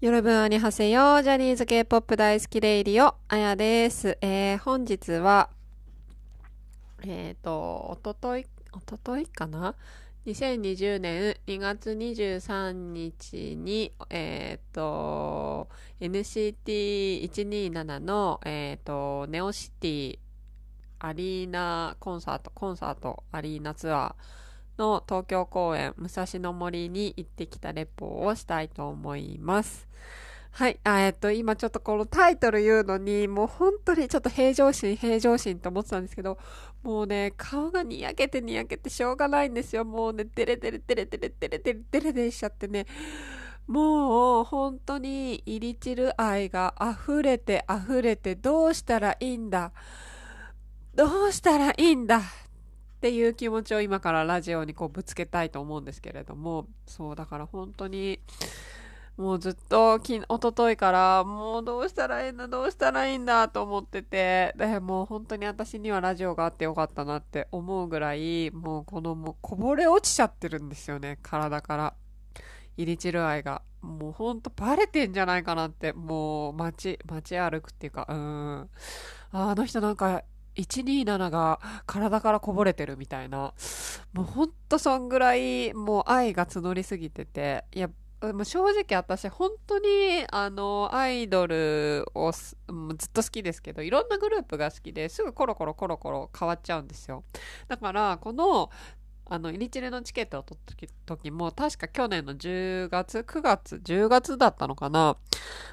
よろぶんあにはせよ。ジャニーズ K-POP 大好きレイディオ、あやです。えー、本日は、えっ、と、おととい、おとといかな ?2020 年2月23日に、えっ、と、NCT127 の、えっ、と、ネオシティアリーナコンサート、コンサートアリーナツアーの東京公演武蔵野森に行ってきたレポをしたいと思います。はい。あえっと、今ちょっとこのタイトル言うのに、もう本当にちょっと平常心、平常心と思ってたんですけど、もうね、顔がにやけてにやけてしょうがないんですよ。もうね、デレデレデレデレデレデレデレデレしちゃってね。もう本当にイリチル愛が溢れて溢れてどうしたらいいんだどうしたらいいんだっていう気持ちを今からラジオにこうぶつけたいと思うんですけれどもそうだから本当にもうずっとき一昨日からもうどうしたらいいんだどうしたらいいんだと思っててでもう本当に私にはラジオがあってよかったなって思うぐらいもうこのもうこぼれ落ちちゃってるんですよね体から。入り散る愛が。もうほんとバレてんじゃないかなってもう街街歩くっていうかうん。あの人なんか127が体からこぼれてるみたいな。もうほんとそんぐらいもう愛が募りすぎてて。いやも正直私本当にあのアイドルをずっと好きですけどいろんなグループが好きですぐコロコロコロコロ変わっちゃうんですよ。だからこのあの、イリチレのチケットを取った時も、確か去年の10月、9月、10月だったのかな？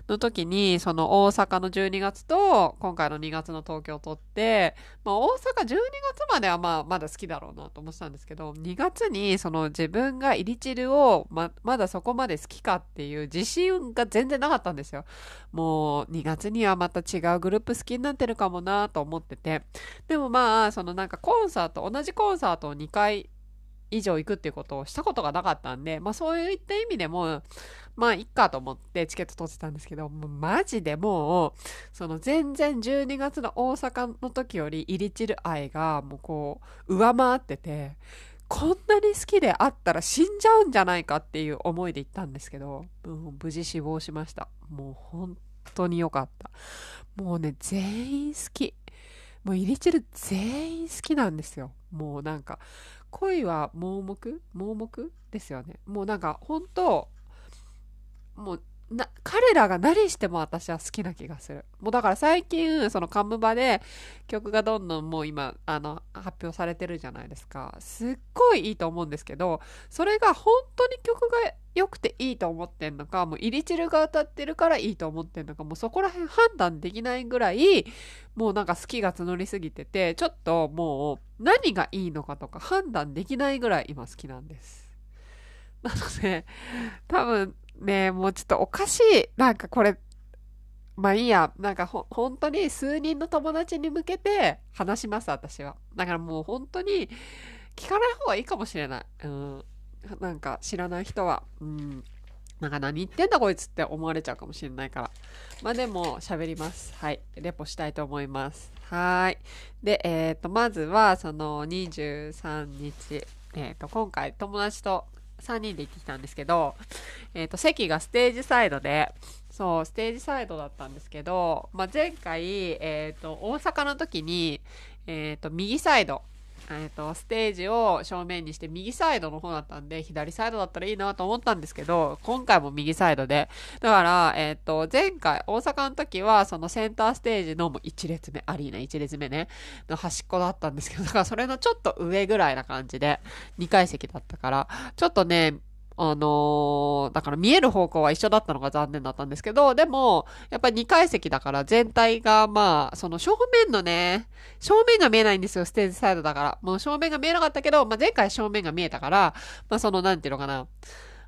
の時に、その大阪の12月と、今回の2月の東京を取って、まあ大阪12月まではまあまだ好きだろうなと思ってたんですけど、2月にその自分がイリチルをま、まだそこまで好きかっていう自信が全然なかったんですよ。もう2月にはまた違うグループ好きになってるかもなと思ってて。でもまあ、そのなんかコンサート、同じコンサートを2回以上行くっていうことをしたことがなかったんで、まあそういった意味でも、まあいっかと思ってチケット取ってたんですけど、もうマジでもう、その全然12月の大阪の時より入り散る愛がもうこう上回ってて、こんなに好きであったら死んじゃうんじゃないかっていう思いで行ったんですけど、うん無事死亡しました。もう本当に良かった。もうね、全員好き。もう入り散る全員好きなんですよ。もうなんか、恋は盲目？盲目？ですよね。もうなんか本当もうな彼らが何しても私は好きな気がする。もうだから最近そのカムバで曲がどんどんもう今あの発表されてるじゃないですか。すっごいいいと思うんですけど、それが本当に曲が良くていいと思ってんのか、もうイリチルが歌ってるからいいと思ってんのか、もうそこら辺判断できないぐらい、もうなんか好きが募りすぎてて、ちょっともう何がいいのかとか判断できないぐらい今好きなんです。なので、多分ね、もうちょっとおかしい。なんかこれ、まあいいや、なんかほ本当に数人の友達に向けて話します、私は。だからもう本当に聞かない方がいいかもしれない。うん。なんか知らない人は。うん。なんか何言ってんだこいつって思われちゃうかもしれないから。まあでも喋ります。はい。レポしたいと思います。はい。で、えっ、と、まずはその23日、えっ、と、今回友達と3人で行ってきたんですけど、えっ、と、席がステージサイドで、そう、ステージサイドだったんですけど、まあ、前回、えっ、と、大阪の時に、えっ、と、右サイド、えっ、と、ステージを正面にして右サイドの方だったんで、左サイドだったらいいなと思ったんですけど、今回も右サイドで、だから、えっ、と、前回、大阪の時は、そのセンターステージのもう1列目、アリーナ1列目ね、の端っこだったんですけど、だからそれのちょっと上ぐらいな感じで、2階席だったから、ちょっとね、あのーだから見える方向は一緒だったのが残念だったんですけど、でも、やっぱり2階席だから全体がまあ、その正面のね、正面が見えないんですよ、ステージサイドだから。もう正面が見えなかったけど、まあ前回正面が見えたから、まあその、なんていうのかな、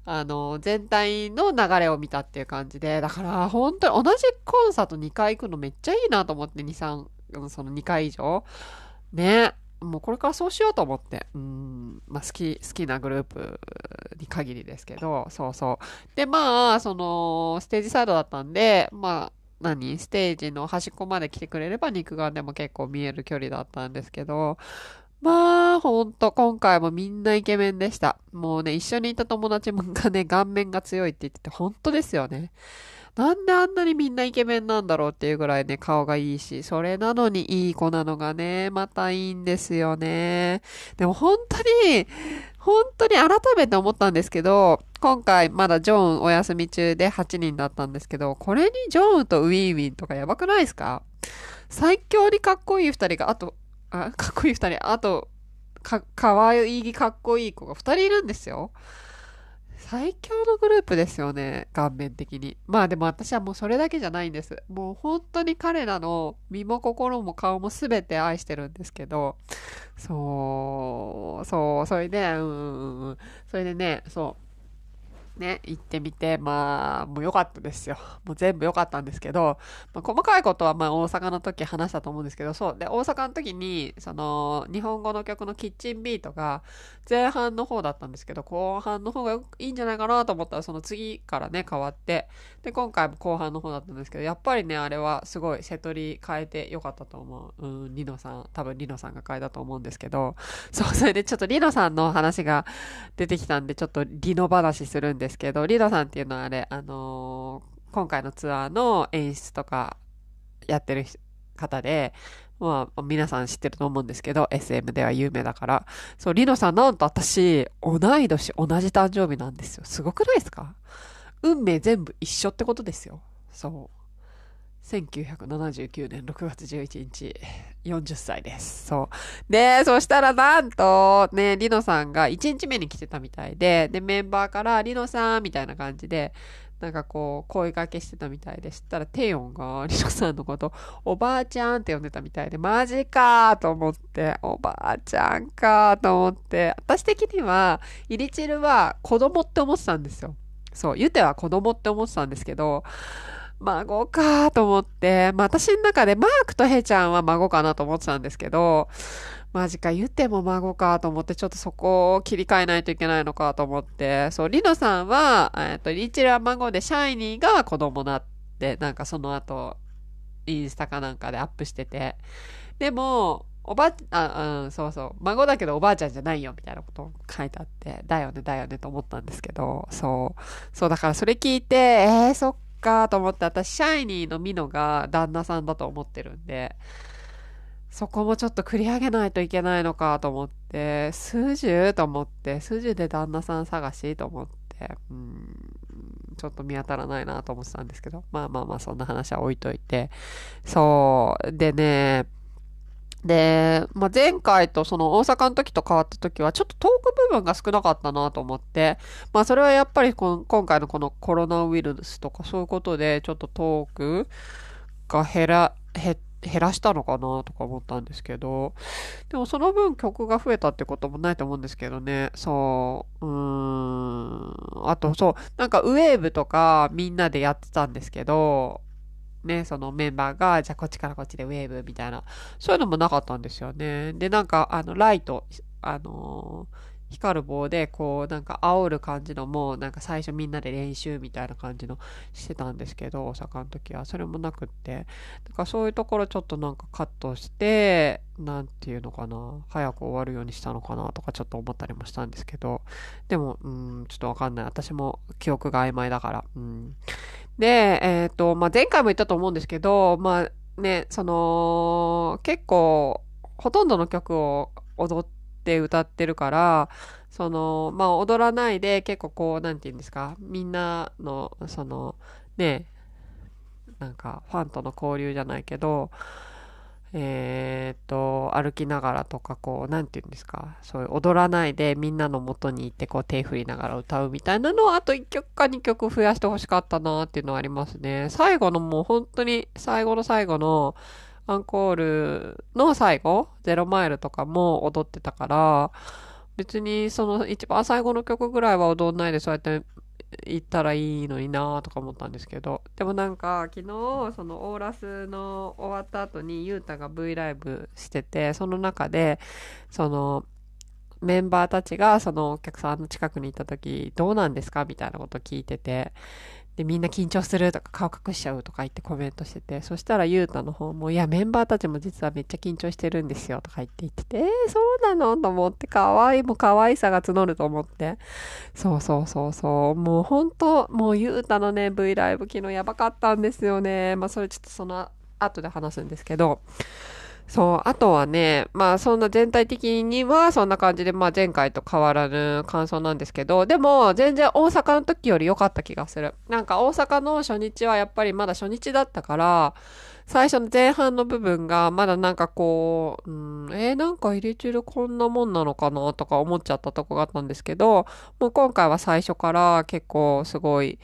あの、全体の流れを見たっていう感じで、だから本当に同じコンサート2回行くのめっちゃいいなと思って、2、3、その2回以上。ね。もうこれからそうしようと思って。うん。まあ好き、好きなグループに限りですけど、そうそう。で、まあ、その、ステージサイドだったんで、まあ、何？ステージの端っこまで来てくれれば肉眼でも結構見える距離だったんですけど、まあ、ほんと、今回もみんなイケメンでした。もうね、一緒にいた友達もがね、顔面が強いって言ってて、本当ですよね。なんであんなにみんなイケメンなんだろうっていうぐらいね、顔がいいし、それなのにいい子なのがね、またいいんですよね。でも本当に、本当に改めて思ったんですけど、今回まだジョーンお休み中で8人だったんですけど、これにジョーンとウィーウィンとかやばくないですか？最強にかっこいい二人が、あと、あ、かっこいい二人、あと、か、かわいいかっこいい子が二人いるんですよ。最強のグループですよね、顔面的に。まあでも私はもうそれだけじゃないんです。もう本当に彼らの身も心も顔も全て愛してるんですけど、そう、そう、それで、うん、それでね、そう、ね、行ってみて、まあ、もう良かったですよ。もう全部良かったんですけど、まあ、細かいことはまあ大阪の時話したと思うんですけど、そう。で、大阪の時に、その、日本語の曲のキッチンビートが前半の方だったんですけど、後半の方がいいんじゃないかなと思ったら、その次からね、変わって、で、今回も後半の方だったんですけど、やっぱりね、あれはすごい瀬戸り変えて良かったと思う。うん、リノさん、多分リノさんが変えたと思うんですけど、そう、それでちょっとリノさんの話が出てきたんで、ちょっとリノ話するんですですけど、リードさんっていうのはあれ、あのー、今回のツアーの演出とかやってる方で、まあ、皆さん知ってると思うんですけど、SM では有名だから。そう、リノさんなんと私、同い年、同じ誕生日なんですよ。すごくないですか？運命全部一緒ってことですよ。そう。1979年6月11日、40歳です。そう。で、そしたらなんと、ね、リノさんが1日目に来てたみたいで、で、メンバーからリノさんみたいな感じで、なんかこう、声掛けしてたみたいで、知ったらテヨンがリノさんのこと、おばあちゃんって呼んでたみたいで、マジかーと思って、おばあちゃんかーと思って、私的には、イリチルは子供って思ってたんですよ。そう、ユテは子供って思ってたんですけど、孫かと思って、まあ私の中でマークとヘイちゃんは孫かなと思ってたんですけど、マジか言っても孫かと思って、ちょっとそこを切り替えないといけないのかと思って、そう、リノさんは、えっと、リーチルは孫でシャイニーが子供だって、なんかその後、インスタかなんかでアップしてて。でも、おばあ、うん、そうそう。孫だけどおばあちゃんじゃないよ、みたいなこと書いてあって、だよね、だよね、と思ったんですけど、そう。そう、だからそれ聞いて、えー、そっかと思って、私、シャイニーのミノが旦那さんだと思ってるんで、そこもちょっと繰り上げないといけないのかと思って、数十と思って、数十で旦那さん探しと思って、うん、ちょっと見当たらないなと思ってたんですけど、まあまあまあ、そんな話は置いといて、そう、でね、で、まあ、前回とその大阪の時と変わった時はちょっとトーク部分が少なかったなと思って、まあそれはやっぱり今回のこのコロナウイルスとかそういうことでちょっとトークが減ら、減減らしたのかなとか思ったんですけど、でもその分曲が増えたってこともないと思うんですけどね、そう、うーん、あとそう、なんかウェーブとかみんなでやってたんですけど、ね、そのメンバーが、じゃあこっちからこっちでウェーブみたいな、そういうのもなかったんですよね。で、なんか、あの、ライト、あのー、光る棒で、こう、なんか煽る感じのも、なんか最初みんなで練習みたいな感じのしてたんですけど、大阪の時は。それもなくって。だからそういうところちょっとなんかカットして、なんていうのかな、早く終わるようにしたのかなとかちょっと思ったりもしたんですけど、でも、うん、ちょっとわかんない。私も記憶が曖昧だから。うん。で、えっ、ー、と、まあ、前回も言ったと思うんですけど、まあ、ね、その、結構、ほとんどの曲を踊って歌ってるから、その、まあ、踊らないで結構こう、なんて言うんですか、みんなの、その、ね、なんか、ファンとの交流じゃないけど、えっ、と、歩きながらとか、こう、なんて言うんですか、そういう踊らないでみんなの元に行って、こう、手振りながら歌うみたいなのを、あと1曲か2曲増やしてほしかったなっていうのはありますね。最後のもう本当に、最後の最後の、アンコールの最後、ゼロマイルとかも踊ってたから、別にその一番最後の曲ぐらいは踊んないでそうやって行ったらいいのになとか思ったんですけどでもなんか昨日そのオーラスの終わった後にゆうたが V ライブしててその中でそのメンバーたちがそのお客さんの近くに行った時どうなんですかみたいなこと聞いててで、みんな緊張するとか顔隠しちゃうとか言ってコメントしてて、そしたらゆうたの方も、いや、メンバーたちも実はめっちゃ緊張してるんですよとか言って言ってて、えー、そうなのと思って、可愛いも可愛さが募ると思って。そうそうそうそう。もう本当もうゆうたのね、V ライブ昨日やばかったんですよね。まあそれちょっとその後で話すんですけど、そう、あとはね、まあそんな全体的にはそんな感じで、まあ前回と変わらぬ感想なんですけど、でも全然大阪の時より良かった気がする。なんか大阪の初日はやっぱりまだ初日だったから、最初の前半の部分がまだなんかこう、うん、えー、なんか入れ汁こんなもんなのかなとか思っちゃったとこがあったんですけど、もう今回は最初から結構すごい、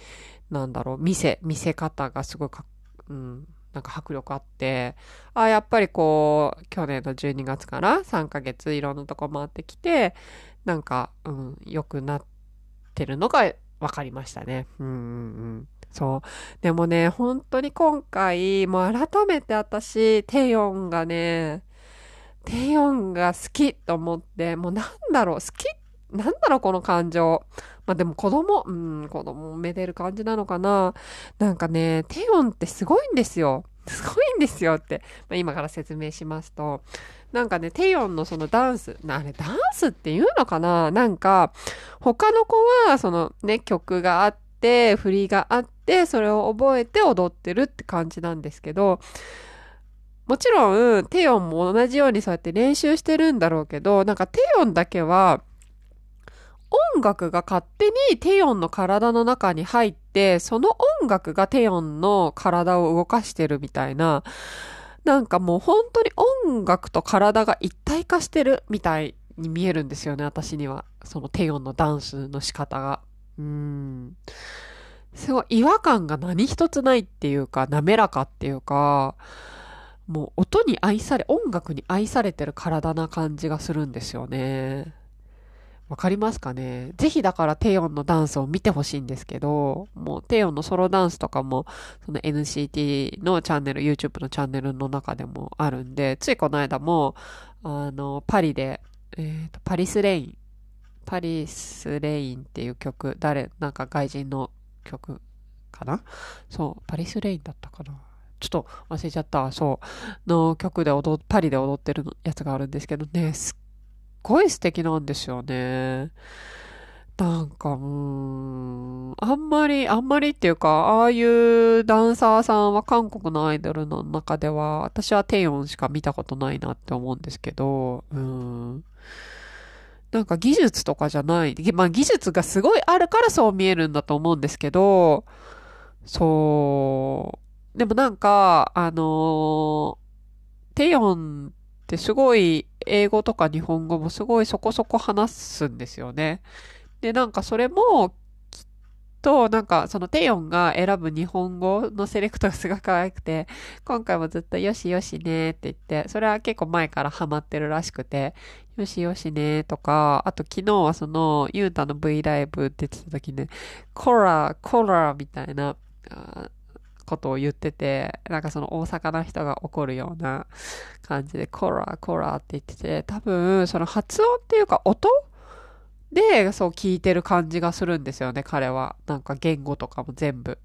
なんだろう、見せ、見せ方がすごいか、うん、なんか迫力あって、あやっぱりこう、去年の12月から3ヶ月いろんなとこ回ってきて、なんか、うん、良くなってるのが分かりましたね。うんうんうん。そう。でもね、本当に今回、もう改めて私、テヨンがね、テヨンが好きと思って、もうなんだろう、好きなんだろう、この感情。まあでも子供、うん、子供をめでる感じなのかな。なんかね、テヨンってすごいんですよ。すごいんですよって、まあ、今から説明しますと、なんかね、テヨンのそのダンス、あれダンスって言うのかな？なんか、他の子はそのね、曲があって、振りがあって、それを覚えて踊ってるって感じなんですけど、もちろん、テヨンも同じようにそうやって練習してるんだろうけど、なんかテヨンだけは、音楽が勝手にテヨンの体の中に入って、その音楽がテヨンの体を動かしてるみたいな、なんかもう本当に音楽と体が一体化してるみたいに見えるんですよね、私には。そのテヨンのダンスの仕方が。うん。すごい違和感が何一つないっていうか、滑らかっていうか、もう音に愛され、音楽に愛されてる体な感じがするんですよね。わかりますかね？ぜひだからテヨンのダンスを見てほしいんですけど、もうテヨンのソロダンスとかも、その NCT のチャンネル、YouTube のチャンネルの中でもあるんで、ついこの間も、あの、パリで、えっ、ー、と、パリスレイン、パリスレインっていう曲、誰、なんか外人の曲かな？そう、パリスレインだったかな。ちょっと忘れちゃった、そう、の曲で踊、パリで踊ってるやつがあるんですけどね、すっごい素敵なんですよね。なんか、うーん、あんまり、あんまりっていうか、ああいうダンサーさんは韓国のアイドルの中では、私はテヨンしか見たことないなって思うんですけど、うん。なんか技術とかじゃない、まあ技術がすごいあるからそう見えるんだと思うんですけど、そう。でもなんか、あのー、テヨンってすごい英語とか日本語もすごいそこそこ話すんですよね。で、なんかそれも、きっと、なんかそのテヨンが選ぶ日本語のセレクトがすごい可愛くて、今回もずっとよしよしねって言って、それは結構前からハマってるらしくて、よしよしねとか、あと昨日はその、ユータの V ライブ出てた時ね、コラ、コラみたいな、ことを言ってて、なんかその大阪の人が怒るような感じで、コラ、コラって言ってて、多分その発音っていうか音で、そう聞いてる感じがするんですよね、彼は。なんか言語とかも全部。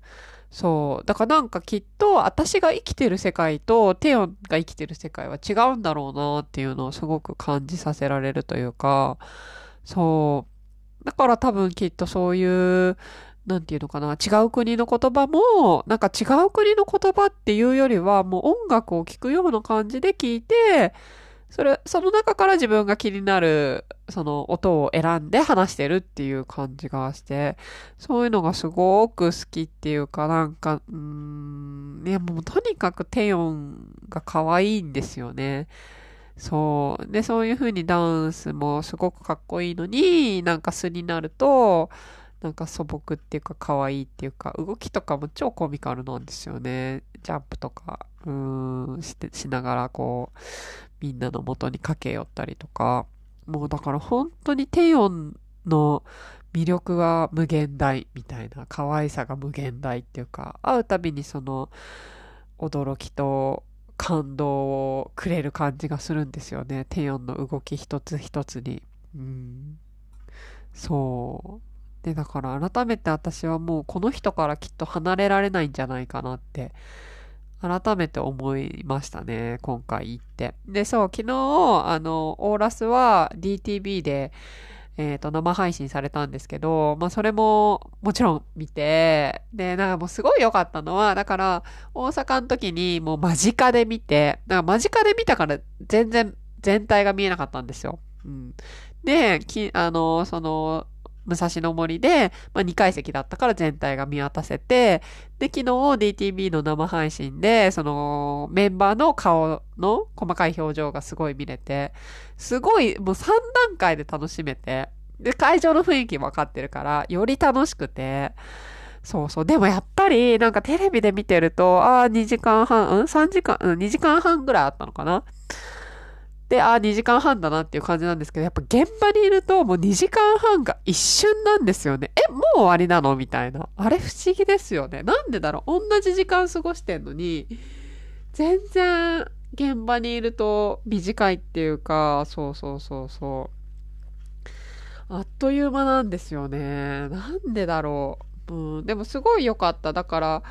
そう。だからなんかきっと私が生きてる世界とテオンが生きてる世界は違うんだろうなっていうのをすごく感じさせられるというか、そう。だから多分きっとそういうなんていうのかな、違う国の言葉も、なんか違う国の言葉っていうよりは、もう音楽を聴くような感じで聞いて、それ、その中から自分が気になる、その音を選んで話してるっていう感じがして、そういうのがすごく好きっていうか、なんか、うん、いやもうとにかくテヨンが可愛いんですよね。そう。で、そういう風にダンスもすごくかっこいいのに、なんか素になると、なんか素朴っていうか可愛いっていうか、動きとかも超コミカルなんですよね。ジャンプとか、うん、して、しながらこう、みんなの元に駆け寄ったりとか、もうだから本当にテヨンの魅力は無限大みたいな、可愛さが無限大っていうか、会うたびにその、驚きと感動をくれる感じがするんですよね。テヨンの動き一つ一つに。うん。そう。で、だから改めて私はもうこの人からきっと離れられないんじゃないかなって改めて思いましたね、今回行って。で、そう、昨日、あの、オーラスは DTV で、えっ、ー、と、生配信されたんですけど、まあ、それももちろん見て、で、なんかもうすごい良かったのは、だから、大阪の時にもう間近で見て、なんか間近で見たから全然全体が見えなかったんですよ。うん。で、き、あの、その、武蔵野森で、まあ、2階席だったから全体が見渡せて、で、昨日 DTV の生配信で、そのメンバーの顔の細かい表情がすごい見れて、すごいもう3段階で楽しめて、で、会場の雰囲気分かってるから、より楽しくて、そうそう。でもやっぱり、なんかテレビで見てると、ああ、2時間半、うん ?3 時間、うん、2時間半ぐらいあったのかなで、ああ、2時間半だなっていう感じなんですけど、やっぱ現場にいるともう2時間半が一瞬なんですよね。え、もう終わりなのみたいな。あれ不思議ですよね。なんでだろう同じ時間過ごしてんのに、全然現場にいると短いっていうか、そうそうそうそう。あっという間なんですよね。なんでだろう。うん、でもすごい良かった。だから、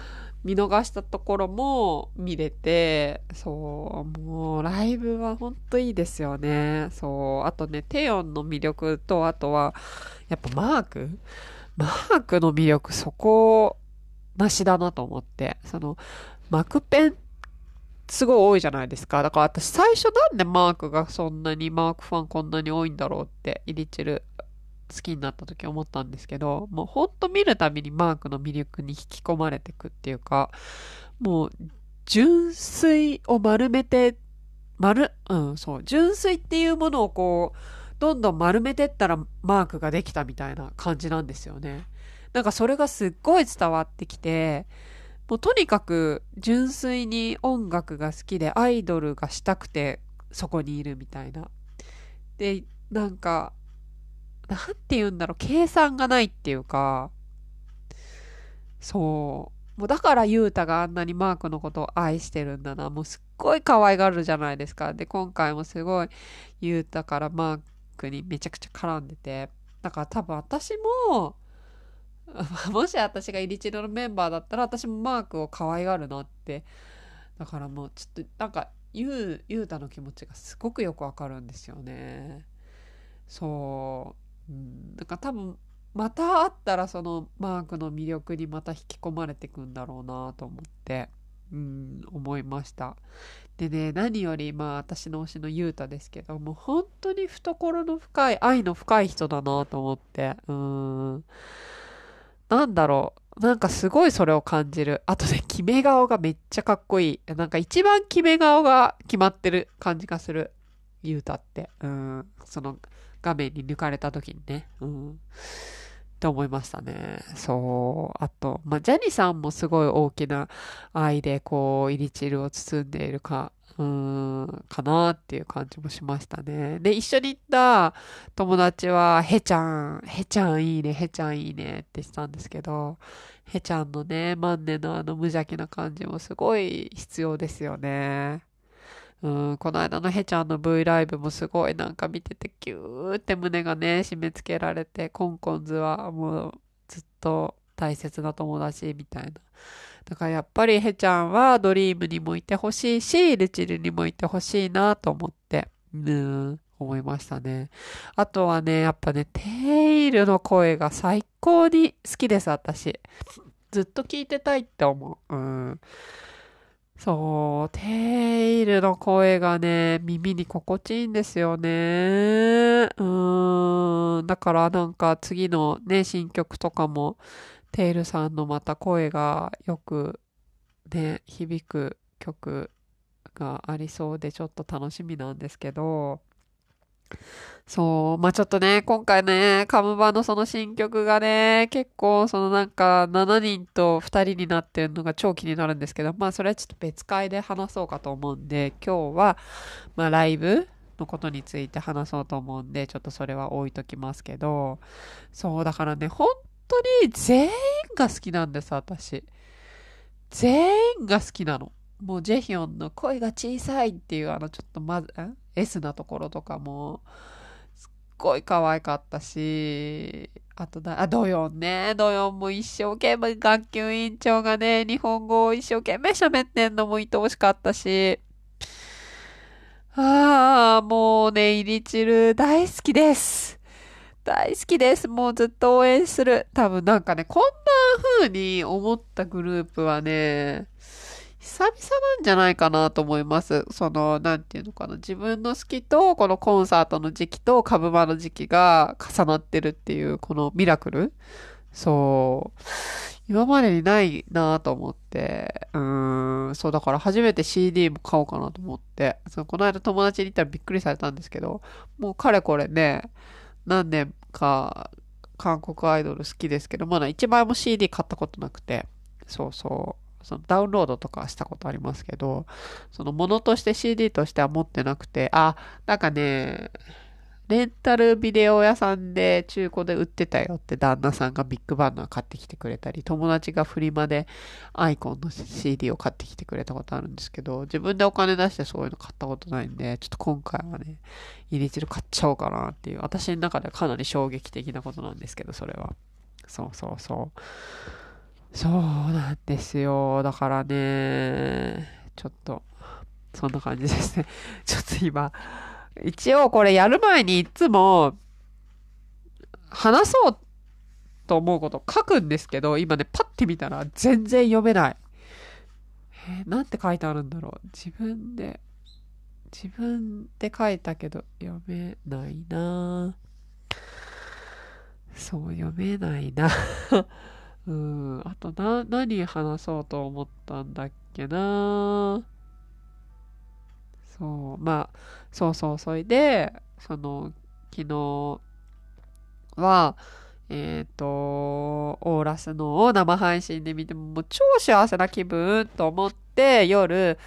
見逃したところも見れて、そう、もうライブはほんといいですよね。そう、あとね、テヨンの魅力と、あとは、やっぱマーク？マークの魅力、そこ、なしだなと思って。その、マクペン、すごい多いじゃないですか。だから私最初なんでマークがそんなに、マークファンこんなに多いんだろうって、イリチル好きになった時思ったんですけど、もうほんと見るたびにマークの魅力に引き込まれてくっていうか、もう純粋を丸めて、丸、うん、そう、純粋っていうものをこう、どんどん丸めてったらマークができたみたいな感じなんですよね。なんかそれがすっごい伝わってきて、もうとにかく純粋に音楽が好きでアイドルがしたくてそこにいるみたいな。で、なんかなんて言うんだろう、計算がないっていうか、そう。もうだからゆうたがあんなにマークのことを愛してるんだな。もうすっごい可愛がるじゃないですか。で、今回もすごいゆうたからマークにめちゃくちゃ絡んでて。だから多分私も、もし私がイリチルのメンバーだったら私もマークを可愛がるなって。だからもうちょっとなんかゆう、ゆうたの気持ちがすごくよくわかるんですよね。そう。うん、だから多分また会ったらそのマークの魅力にまた引き込まれてくんだろうなと思って、うん、思いました。でね、何よりまあ私の推しのゆうたですけど、もう本当に懐の深い、愛の深い人だなと思って、うん。なんだろう。なんかすごいそれを感じる。あとね、決め顔がめっちゃかっこいい。なんか一番決め顔が決まってる感じがする。ゆうたって。うん。その、画面に抜かれた時にね。うん。って思いましたね。そう。あと、まあ、ジャニーさんもすごい大きな愛で、こう、イリチルを包んでいるか、うーん、かなっていう感じもしましたね。で、一緒に行った友達は、へちゃん、へちゃんいいね、へちゃんいいねって言ってたんですけど、へちゃんのね、マンネのあの無邪気な感じもすごい必要ですよね。うん、この間のヘちゃんの V ライブもすごいなんか見ててキューって胸がね、締め付けられて、コンコンズはもうずっと大切な友達みたいな。だからやっぱりヘちゃんはドリームにもいてほしいし、ルチルにもいてほしいなと思って、うん、思いましたね。あとはね、やっぱね、テイルの声が最高に好きです、私。ずっと聞いてたいって思う。うん。そう、テイルの声がね、耳に心地いいんですよね。うーん。だからなんか次のね、新曲とかも、テイルさんのまた声がよくね、響く曲がありそうでちょっと楽しみなんですけど、そう、まあちょっとね、今回ね、カムバのその新曲がね、結構そのなんか7人と2人になってるのが超気になるんですけど、まあそれはちょっと別会で話そうかと思うんで、今日は、まあライブのことについて話そうと思うんで、ちょっとそれは置いときますけど、そう、だからね、本当に全員が好きなんです、私。全員が好きなの。もうジェヒョンの声が小さいっていうあのちょっとまず、S なところとかも、すっごい可愛かったし、あとだ、あ、ドヨンね。ドヨンも一生懸命学級委員長がね、日本語を一生懸命喋ってんのも愛おしかったし。ああ、もうね、イリチル大好きです。大好きです。もうずっと応援する。多分なんかね、こんな風に思ったグループはね、久々なんじゃないかなと思います。その、なんていうのかな。自分の好きと、このコンサートの時期と株間の時期が重なってるっていう、このミラクルそう。今までにないなと思って。うーん。そう、だから初めて CD も買おうかなと思って。そうこの間友達に言ったらびっくりされたんですけど、もうかれこれね、何年か韓国アイドル好きですけど、まだ1枚も CD 買ったことなくて。そうそう。そのダウンロードとかしたことありますけど、そのものとして CD としては持ってなくて、あ、なんかね、レンタルビデオ屋さんで中古で売ってたよって旦那さんがビッグバンナー買ってきてくれたり、友達がフリマでアイコンの CD を買ってきてくれたことあるんですけど、自分でお金出してそういうの買ったことないんで、ちょっと今回はね、入れ汁買っちゃおうかなっていう、私の中ではかなり衝撃的なことなんですけど、それは。そうそうそう。そうなんですよ。だからね、ちょっと、そんな感じですね。ちょっと今、一応これやる前にいつも、話そうと思うこと書くんですけど、今ね、パッて見たら全然読めない。えー、なんて書いてあるんだろう。自分で、自分で書いたけど読めないなそう、読めないなうん、あとな、何話そうと思ったんだっけな。そう、まあ、そうそう、それで、その、昨日は、えっ、ー、と、オーラスのを生配信で見ても、もう超幸せな気分と思って、夜、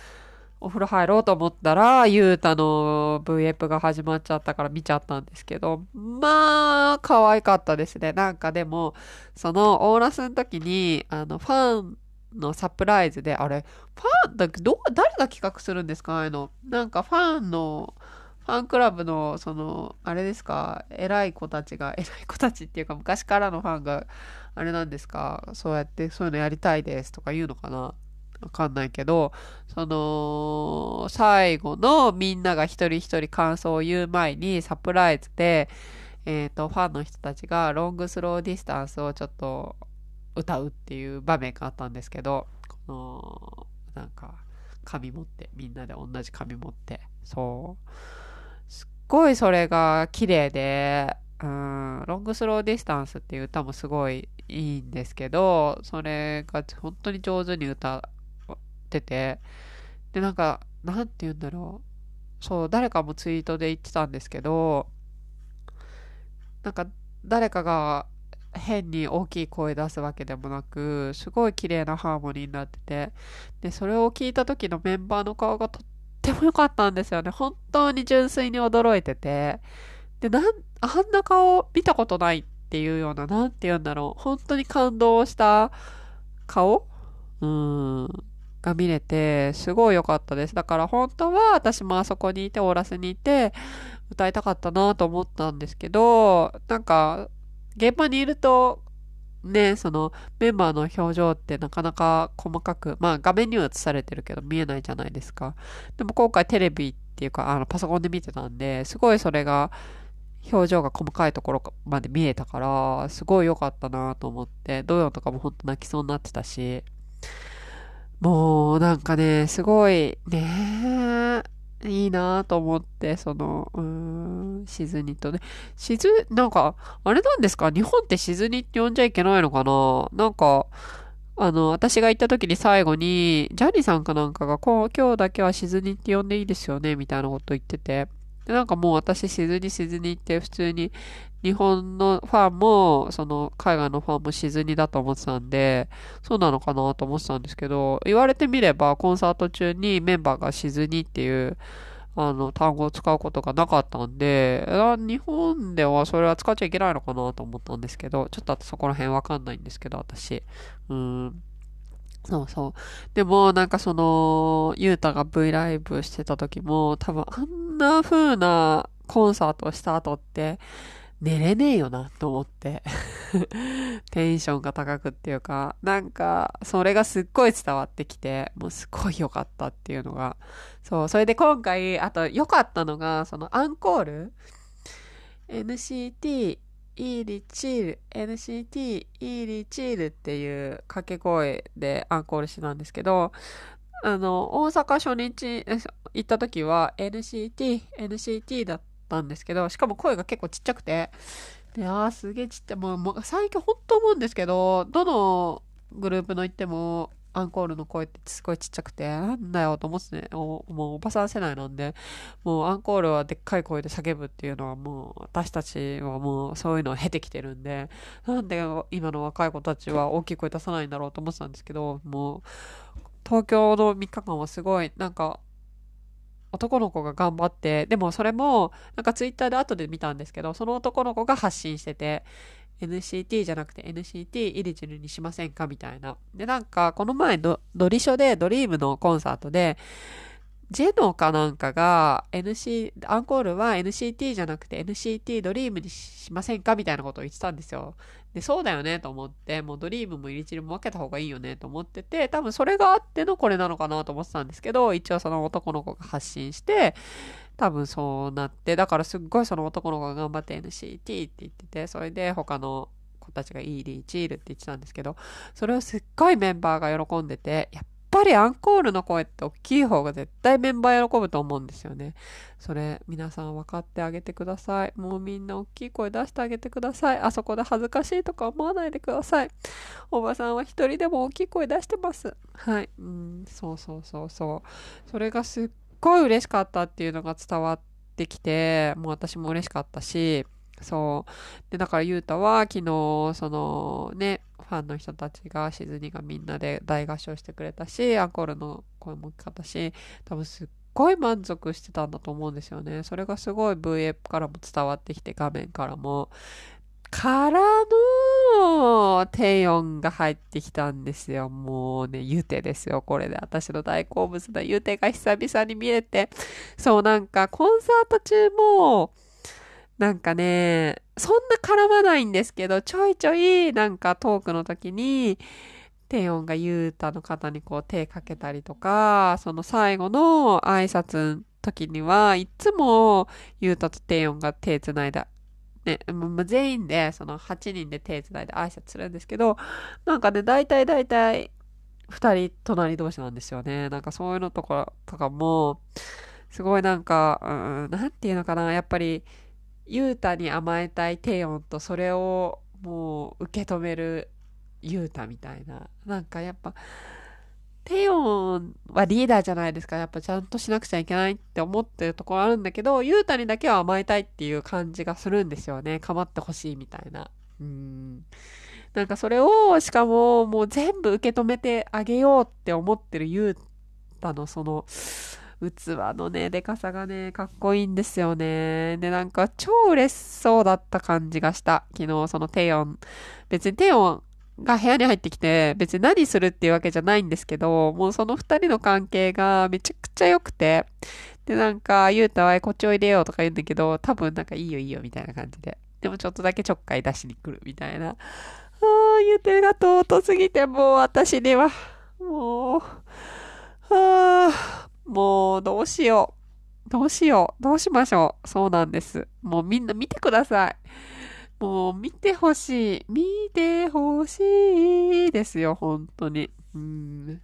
お風呂入ろうと思ったら、ゆうたの V エプが始まっちゃったから見ちゃったんですけど、まあ、可愛かったですね。なんかでも、そのオーラスの時に、あの、ファンのサプライズで、あれ、ファンだど、誰が企画するんですか？ああいうの。なんかファンの、ファンクラブの、その、あれですか、偉い子たちが、偉い子たちっていうか、昔からのファンが、あれなんですか、そうやってそういうのやりたいですとか言うのかな？わかんないけど、その、最後のみんなが一人一人感想を言う前にサプライズで、えっ、ー、と、ファンの人たちが Long Slow Distance をちょっと歌うっていう場面があったんですけど、この、なんか、紙持って、みんなで同じ紙持って、そう。すっごいそれが綺麗で、うん、 Long Slow Distance っていう歌もすごいいいんですけど、それが本当に上手に歌ってて、で、なんか、なんて言うんだろう。そう、誰かもツイートで言ってたんですけど、なんか、誰かが変に大きい声出すわけでもなく、すごい綺麗なハーモニーになってて、で、それを聞いた時のメンバーの顔がとっても良かったんですよね。本当に純粋に驚いてて、で、なん、あんな顔見たことないっていうような、なんて言うんだろう。本当に感動した顔？うん。が見れて、すごい良かったです。だから本当は私もあそこにいて、オーラスにいて、歌いたかったなと思ったんですけど、なんか、現場にいると、ね、そのメンバーの表情ってなかなか細かく、まあ画面には映されてるけど見えないじゃないですか。でも今回テレビっていうか、あのパソコンで見てたんで、すごいそれが表情が細かいところまで見えたから、すごい良かったなと思って、ドヨンとかもほんと泣きそうになってたし、もうなんかね、すごいね、いいなと思って、その、うーん、シズニとね。シズ、なんか、あれなんですか？日本ってシズニって呼んじゃいけないのかな？なんか、あの、私が行った時に最後に、ジャニーさんかなんかが、こう、今日だけはシズニって呼んでいいですよねみたいなこと言ってて。で、なんかもう私、シズニシズニって普通に日本のファンも、その海外のファンもシズニだと思ってたんで、そうなのかなと思ってたんですけど、言われてみればコンサート中にメンバーがシズニっていうあの単語を使うことがなかったんで、日本ではそれは使っちゃいけないのかなと思ったんですけど、ちょっとそこら辺わかんないんですけど、私。うん。そうそう。でも、なんかその、ゆうたが V ライブしてた時も、多分あんな風なコンサートした後って、寝れねえよなと思って。テンションが高くっていうか、なんか、それがすっごい伝わってきて、もうすっごい良かったっていうのが、そう、それで今回、あと良かったのが、そのアンコール？NCT イーリチール、NCT イーリチールっていう掛け声でアンコールしてたんですけど、あの、大阪初日行った時は NCT、NCT だったんですけど、しかも声が結構ちっちゃくて、で、あーすげえちっちゃい、もう、もう最近ほんと思うんですけど、どのグループの行っても、アンコールの声ってすごいちっちゃくて、なんだよと思ってね、もうおばさん世代なんで、もうアンコールはでっかい声で叫ぶっていうのはもう私たちはもうそういうのを経てきてるんで、なんで今の若い子たちは大きい声出さないんだろうと思ってたんですけど、もう東京の3日間はすごいなんか男の子が頑張って、でもそれも、なんかツイッターで後で見たんですけど、その男の子が発信してて、NCT じゃなくて NCT イリジルにしませんか？みたいな。で、なんか、この前ド、ドリショでドリームのコンサートで、ジェノかなんかが NC、アンコールは NCT じゃなくて NCT ドリームにしませんか？みたいなことを言ってたんですよ。で、そうだよねと思って、もうドリームもイリチルも分けた方がいいよねと思ってて、多分それがあってのこれなのかなと思ってたんですけど、一応その男の子が発信して、多分そうなって、だからすっごいその男の子が頑張って NCT って言ってて、それで他の子たちがイーリーチールって言ってたんですけど、それをすっごいメンバーが喜んでて、やっぱりアンコールの声って大きい方が絶対メンバー喜ぶと思うんですよね。それ皆さん分かってあげてください。もうみんな大きい声出してあげてください。あそこで恥ずかしいとか思わないでください。おばさんは一人でも大きい声出してます。はい。うん、そうそうそうそう。それがすっごい嬉しかったっていうのが伝わってきて、もう私も嬉しかったし、そう。で、だからゆうたは昨日、そのね、ファンの人たちがシズニがみんなで大合唱してくれたし、アンコールの声も大きかったし、多分すっごい満足してたんだと思うんですよね。それがすごい VA からも伝わってきて、画面からも。からの、テヨンが入ってきたんですよ。もうね、ユテですよ。これで私の大好物のユテが久々に見れて。そうなんか、コンサート中も、なんかね、そんな絡まないんですけど、ちょいちょいなんかトークの時に、テヨンがユータの方にこう手かけたりとか、その最後の挨拶時には、いつもユータとテヨンが手つないだ。ね、ま全員で、その8人で手つないで挨拶するんですけど、なんかね、大体大体、2人隣同士なんですよね。なんかそういうのとか、とかも、すごいなんか、うん、なんていうのかな、やっぱり、ユータに甘えたいテヨンとそれをもう受け止めるユータみたいな。なんかやっぱ、テヨンはリーダーじゃないですか。やっぱちゃんとしなくちゃいけないって思ってるところあるんだけど、ユータにだけは甘えたいっていう感じがするんですよね。構ってほしいみたいな。うん。なんかそれを、しかももう全部受け止めてあげようって思ってるユータのその、器のね、でかさがね、かっこいいんですよね。で、なんか超嬉しそうだった感じがした。昨日そのテヨン。別にテヨンが部屋に入ってきて、別に何するっていうわけじゃないんですけど、もうその二人の関係がめちゃくちゃ良くて、で、なんか、ゆうたはこっちおいでよとか言うんだけど、多分なんかいいよいいよみたいな感じで。でもちょっとだけちょっかい出しに来るみたいな。ああ、ゆうてが尊すぎて、もう私には、もう、ああ、もう、どうしよう。どうしよう。どうしましょう。そうなんです。もうみんな見てください。もう見てほしい。見てほしいですよ、本当に。うん。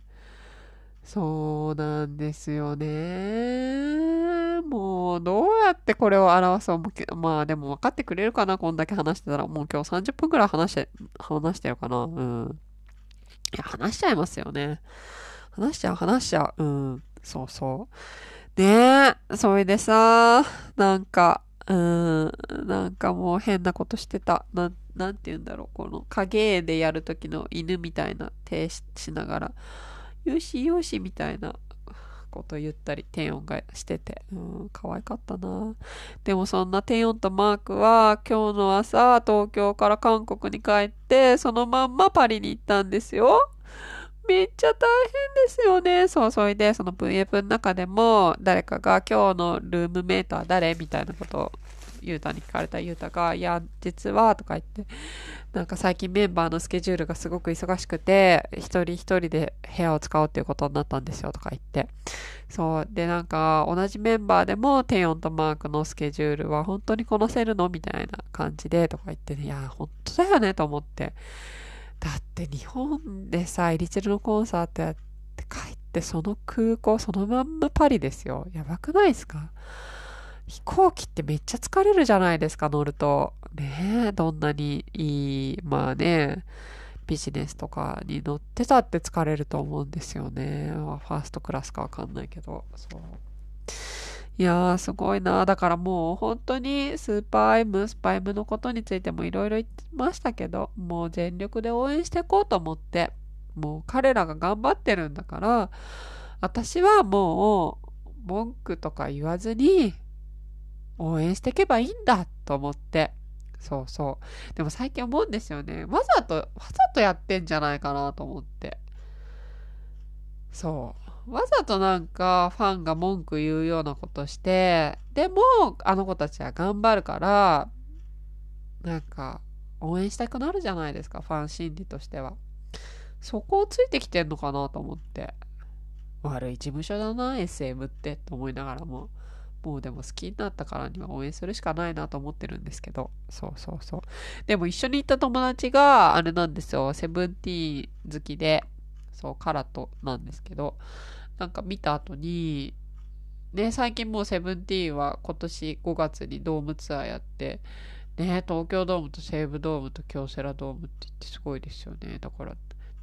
そうなんですよね。もう、どうやってこれを表そう。まあ、でも分かってくれるかなこんだけ話してたら。もう今日30分くらい話して、話してるかなうん。いや、話しちゃいますよね。話しちゃう、話しちゃう。うん。そうそう。ねえ、それでさ、なんか、うん、なんかもう変なことしてた。なんなんて言うんだろう。この影絵でやるときの犬みたいな手しながら、よしよしみたいなこと言ったり、低音がしてて、うん、可愛かったな。でもそんな低音とマークは今日の朝東京から韓国に帰って、そのまんまパリに行ったんですよ。めっちゃ大変ですよね。そう、それで、その VF の中でも、誰かが今日のルームメイトは誰？みたいなことをゆうたに聞かれたゆうたが、いや、実は、とか言って、なんか最近メンバーのスケジュールがすごく忙しくて、一人一人で部屋を使おうっていうことになったんですよ、とか言って。そう。で、なんか、同じメンバーでも、テヨンとマークのスケジュールは本当にこなせるの？みたいな感じで、とか言ってね、いや、本当だよね、と思って。だって日本でさ、イリチルのコンサートやって帰ってその空港そのまんまパリですよ。やばくないですか？飛行機ってめっちゃ疲れるじゃないですか、乗ると。ねえ、どんなにいい、まあね、ビジネスとかに乗ってたって疲れると思うんですよね。ファーストクラスかわかんないけど。そう。いやー、すごいな。だからもう本当にスーパー M、スパイムのことについてもいろいろ言ってましたけど、もう全力で応援していこうと思って、もう彼らが頑張ってるんだから、私はもう文句とか言わずに応援していけばいいんだと思って、そうそう。でも最近思うんですよね。わざと、わざとやってんじゃないかなと思って。そう。わざとなんかファンが文句言うようなことして、でもあの子たちは頑張るから、なんか応援したくなるじゃないですか、ファン心理としては。そこをついてきてんのかなと思って。悪い事務所だな、SM ってと思いながらも。もうでも好きになったからには応援するしかないなと思ってるんですけど。そうそうそう。でも一緒に行った友達が、あれなんですよ、セブンティーン好きで、そう、カラトなんですけど、なんか見た後に、ね、最近もうセブンティーンは今年5月にドームツアーやって、ね、東京ドームと西武ドームと京セラドームって言ってすごいですよね。だから、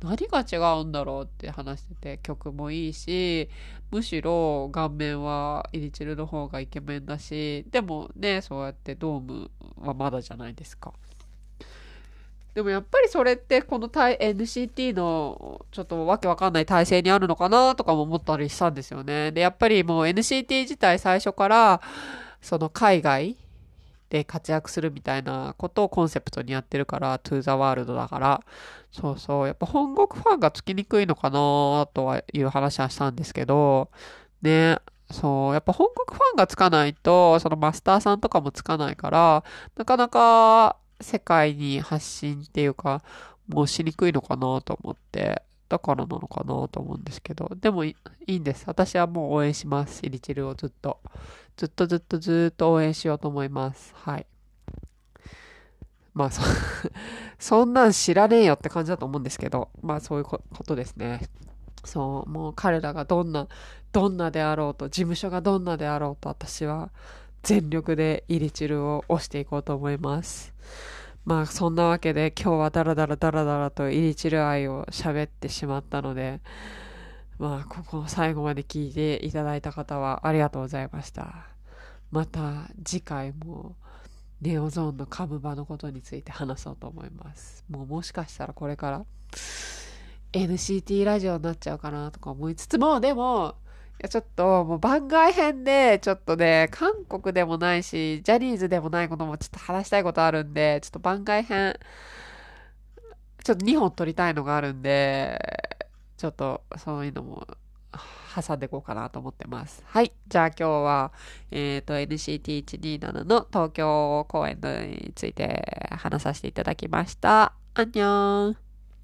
何が違うんだろうって話してて、曲もいいし、むしろ顔面はイリチルの方がイケメンだし、でもね、そうやってドームはまだじゃないですか。でもやっぱりそれってこの NCT のちょっとわけわかんない体制にあるのかなとかも思ったりしたんですよね。で、やっぱりもう NCT 自体最初からその海外で活躍するみたいなことをコンセプトにやってるから、トゥーザワールドだから、そうそう、やっぱ本国ファンがつきにくいのかなとはいう話はしたんですけど、ね、そう、やっぱ本国ファンがつかないと、そのマスターさんとかもつかないから、なかなか世界に発信っていうか、もうしにくいのかなと思って、だからなのかなと思うんですけど、でもいいんです。私はもう応援します。イリチルをずっと。ずっとずっとずっと応援しようと思います。はい。まあそ、そんなん知らねえよって感じだと思うんですけど、まあそういうことですね。そう、もう彼らがどんな、どんなであろうと、事務所がどんなであろうと、私は全力でイリチルを押していこうと思います。まあそんなわけで今日はダラダラダラダラとイリチル愛を喋ってしまったので、まあここ最後まで聞いていただいた方はありがとうございました。また次回もネオゾーンのカムバのことについて話そうと思います。もうもしかしたらこれから NCT ラジオになっちゃうかなとか思いつつも、でもや、ちょっともう番外編で、ちょっとね、韓国でもないし、ジャニーズでもないこともちょっと話したいことあるんで、ちょっと番外編、ちょっと2本撮りたいのがあるんで、ちょっとそういうのも挟んでいこうかなと思ってます。はい。じゃあ今日は、えっ、ー、と、NCT127 の東京公演について話させていただきました。アンニョン